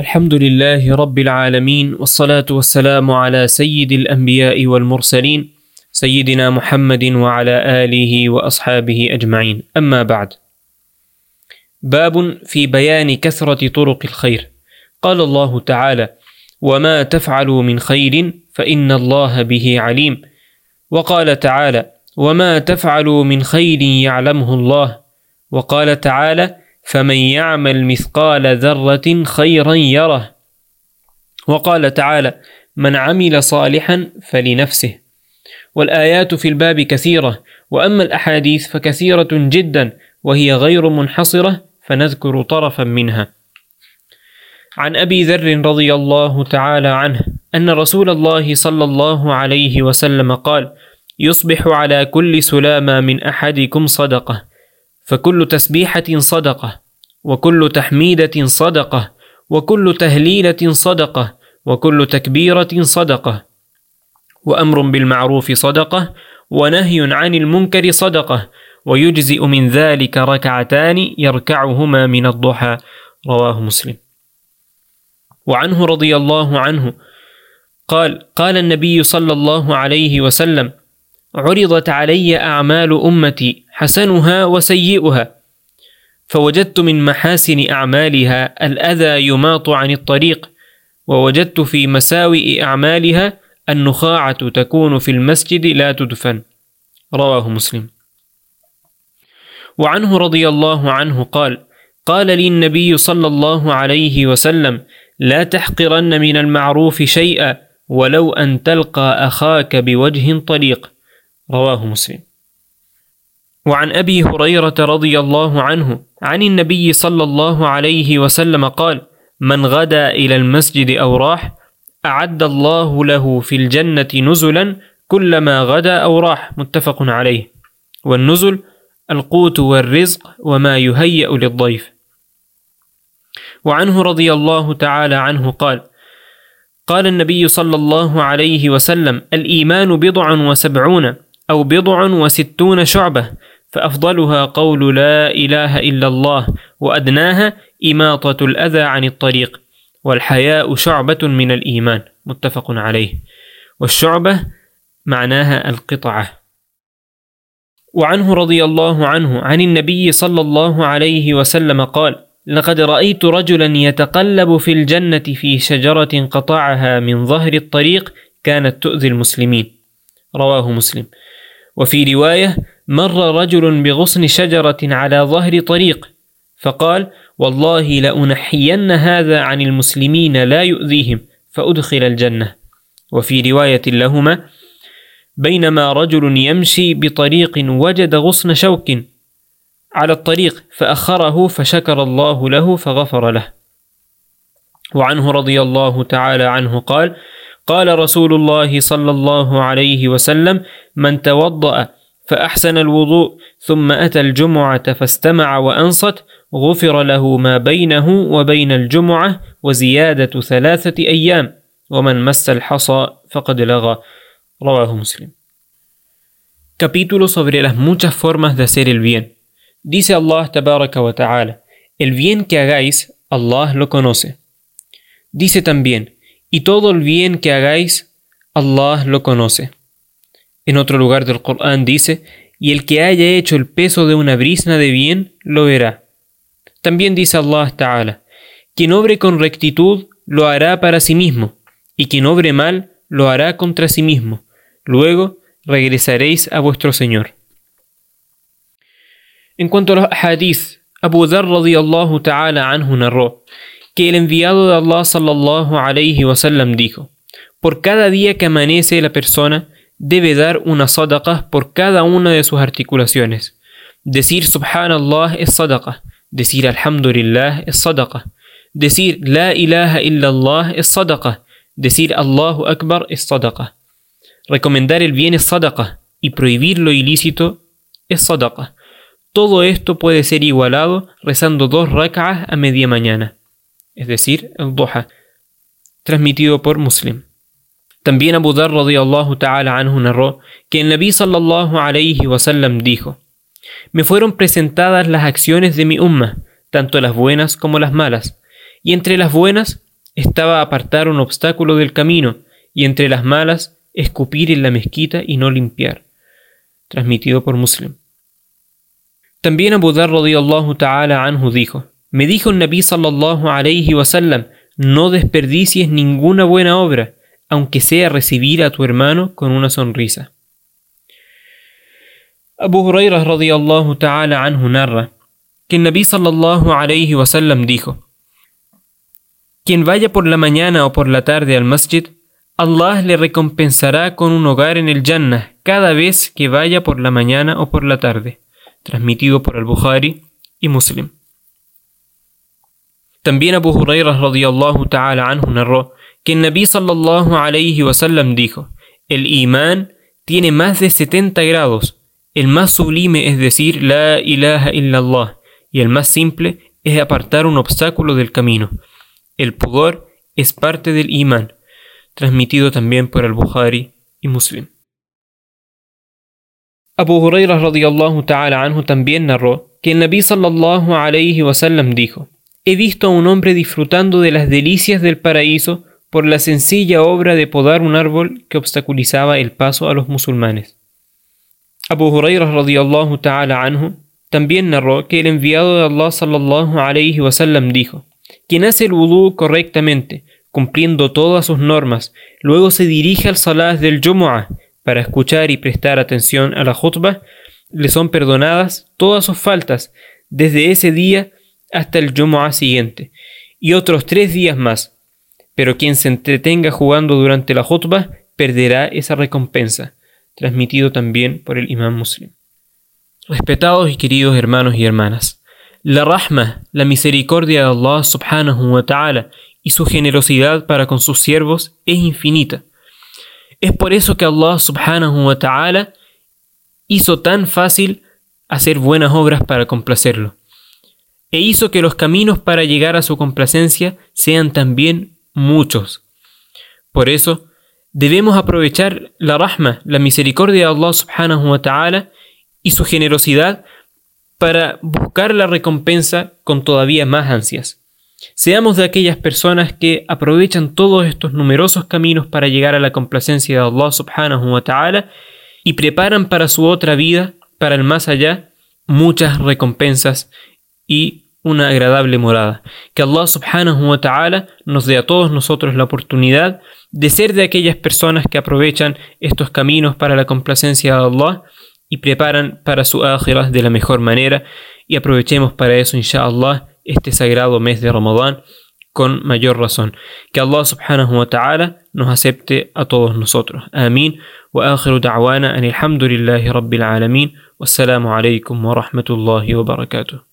الحمد لله رب العالمين والصلاة والسلام على سيد الأنبياء والمرسلين سيدنا محمد وعلى آله وأصحابه أجمعين. أما بعد باب في بيان كثرة طرق الخير. قال الله تعالى وما تفعلوا من خير فإن الله به عليم وقال تعالى وما تفعلوا من خير يعلمه الله وقال تعالى فمن يعمل مثقال ذرة خيرا يره. وقال تعالى من عمل صالحا فلنفسه والآيات في الباب كثيرة وأما الأحاديث فكثيرة جدا وهي غير منحصرة فنذكر طرفا منها. عن أبي ذر رضي الله تعالى عنه أن رسول الله صلى الله عليه وسلم قال يصبح على كل سلامة من أحدكم صدقة فكل تسبيحة صدقة وكل تحميدة صدقة وكل تهليلة صدقة وكل تكبيرة صدقة. وأمر بالمعروف صدقة ونهي عن المنكر صدقة ويجزئ من ذلك ركعتان يركعهما من الضحى. رواه مسلم. وعنه رضي الله عنه قال قال النبي صلى الله عليه وسلم عرضت علي أعمال أمتي حسنها وسيئها فوجدت من محاسن أعمالها الأذى يماط عن الطريق ووجدت في مساوئ أعمالها النخاعة تكون في المسجد لا تدفن. رواه مسلم. وعنه رضي الله عنه قال قال لي النبي صلى الله عليه وسلم لا تحقرن من المعروف شيئا ولو أن تلقى أخاك بوجه طليق. رواه مسلم. وعن أبي هريرة رضي الله عنه عن النبي صلى الله عليه وسلم قال من غدا إلى المسجد أو راح أعد الله له في الجنة نزلا كلما غدا أو راح. متفق عليه. والنزل القوت والرزق وما يهيأ للضيف. وعنه رضي الله تعالى عنه قال قال النبي صلى الله عليه وسلم الإيمان بضع وسبعون أو بضع وستون شعبة فأفضلها قول لا إله إلا الله وأدناها إماطة الأذى عن الطريق والحياء شعبة من الإيمان متفق عليه. والشعبة معناها القطعة. وعنه رضي الله عنه عن النبي صلى الله عليه وسلم قال لقد رأيت رجلا يتقلب في الجنة في شجرة قطعها من ظهر الطريق كانت تؤذي المسلمين رواه مسلم. وفي رواية مر رجل بغصن شجرة على ظهر طريق فقال والله لأنحين هذا عن المسلمين لا يؤذيهم فأدخل الجنة. وفي رواية لهما بينما رجل يمشي بطريق وجد غصن شوك على الطريق فأخره فشكر الله له فغفر له. وعنه رضي الله تعالى عنه قال قال رسول الله صلى الله عليه وسلم من توضأ فأحسن الوضوء ثم أتى الجمعة فاستمع وأنصت غفر له ما بينه وبين الجمعة وزيادة ثلاثة أيام ومن مس الحصى فقد لغى رواه مسلم Capítulo sobre las muchas formas de hacer el bien. Dice Allah tabaraka wa ta'ala, el bien que hagáis, Allah lo conoce. Dice también, y todo el bien que hagáis, Allah lo conoce. En otro lugar del Corán dice, y el que haya hecho el peso de una brisna de bien, lo verá. También dice Allah Ta'ala, quien obre con rectitud, lo hará para sí mismo, y quien obre mal, lo hará contra sí mismo. Luego regresaréis a vuestro Señor. En cuanto a los hadith, Abu Dhar radiyallahu ta'ala anhu narró que el enviado de Allah sallallahu alayhi wasallam dijo, por cada día que amanece la persona, debe dar una sadaqah por cada una de sus articulaciones. Decir subhanallah es sadaqah, decir alhamdulillah es sadaqah, decir la ilaha illallah es sadaqah, decir Allahu akbar es sadaqah. Recomendar el bien es sadaqah y prohibir lo ilícito es sadaqah. Todo esto puede ser igualado rezando dos rak'ah a media mañana, es decir, el duha, transmitido por Muslim. También Abu Dhar radiyallahu ta'ala anhu narró que el Nabi sallallahu alayhi wasallam dijo: Me fueron presentadas las acciones de mi umma, tanto las buenas como las malas, y entre las buenas estaba apartar un obstáculo del camino, y entre las malas, escupir en la mezquita y no limpiar. Transmitido por Muslim. También Abu Dhar radiyallahu ta'ala anhu dijo, me dijo el Nabi sallallahu alayhi wa sallam, no desperdicies ninguna buena obra, aunque sea recibir a tu hermano con una sonrisa. Abu Hurairah radiyallahu ta'ala anhu narra que el Nabi sallallahu alayhi wa sallam dijo, quien vaya por la mañana o por la tarde al masjid, Allah le recompensará con un hogar en el Jannah cada vez que vaya por la mañana o por la tarde, transmitido por al-Bukhari y Muslim. También Abu Hurairah radiyallahu ta'ala anhu narró que el Nabi sallallahu alayhi wa sallam dijo, el imán tiene más de 70 grados, el más sublime es decir la ilaha illallah y el más simple es apartar un obstáculo del camino. El pudor es parte del imán, transmitido también por el Bukhari y Muslim. Abu Hurairah radiyallahu ta'ala anhu también narró que el Nabi sallallahu alayhi wa sallam dijo: He visto a un hombre disfrutando de las delicias del paraíso por la sencilla obra de podar un árbol que obstaculizaba el paso a los musulmanes. Abu Hurairah radiyallahu ta'ala anhu también narró que el enviado de Allah sallallahu alayhi wa sallam dijo: quien hace el vudú correctamente, cumpliendo todas sus normas, luego se dirige al salat del Jumu'ah para escuchar y prestar atención a la khutbah, le son perdonadas todas sus faltas desde ese día hasta el Jumu'ah siguiente, y otros tres días más. Pero quien se entretenga jugando durante la khutbah perderá esa recompensa, transmitido también por el imán muslim. Respetados y queridos hermanos y hermanas, la rahma, la misericordia de Allah subhanahu wa ta'ala y su generosidad para con sus siervos es infinita. Es por eso que Allah subhanahu wa ta'ala hizo tan fácil hacer buenas obras para complacerlo. E hizo que los caminos para llegar a su complacencia sean también muchos. Por eso, debemos aprovechar la rahma, la misericordia de Allah subhanahu wa ta'ala y su generosidad para buscar la recompensa con todavía más ansias. Seamos de aquellas personas que aprovechan todos estos numerosos caminos para llegar a la complacencia de Allah subhanahu wa ta'ala y preparan para su otra vida, para el más allá, muchas recompensas y una agradable morada. Que Allah subhanahu wa ta'ala nos dé a todos nosotros la oportunidad de ser de aquellas personas que aprovechan estos caminos para la complacencia de Allah y preparan para su akhirah de la mejor manera y aprovechemos para eso inshallah este sagrado mes de Ramadán con mayor razón. Que Allah subhanahu wa ta'ala nos acepte a todos nosotros. Amén. Akhiru da'wana an alhamdulillahi rabbil alamin. Wassalamu alaikum wa rahmatullahi wa barakatuh.